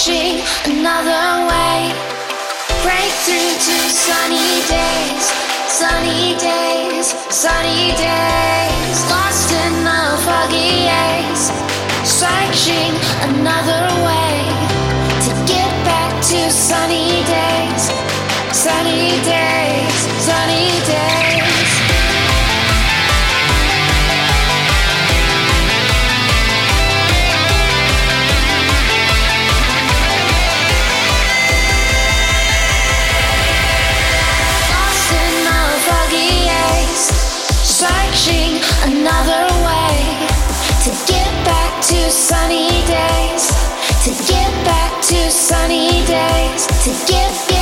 Searching another way. Break through to sunny days, sunny days, sunny days. Lost in the foggy haze. Searching another way to get back to sunny days, to get back to sunny days, to get.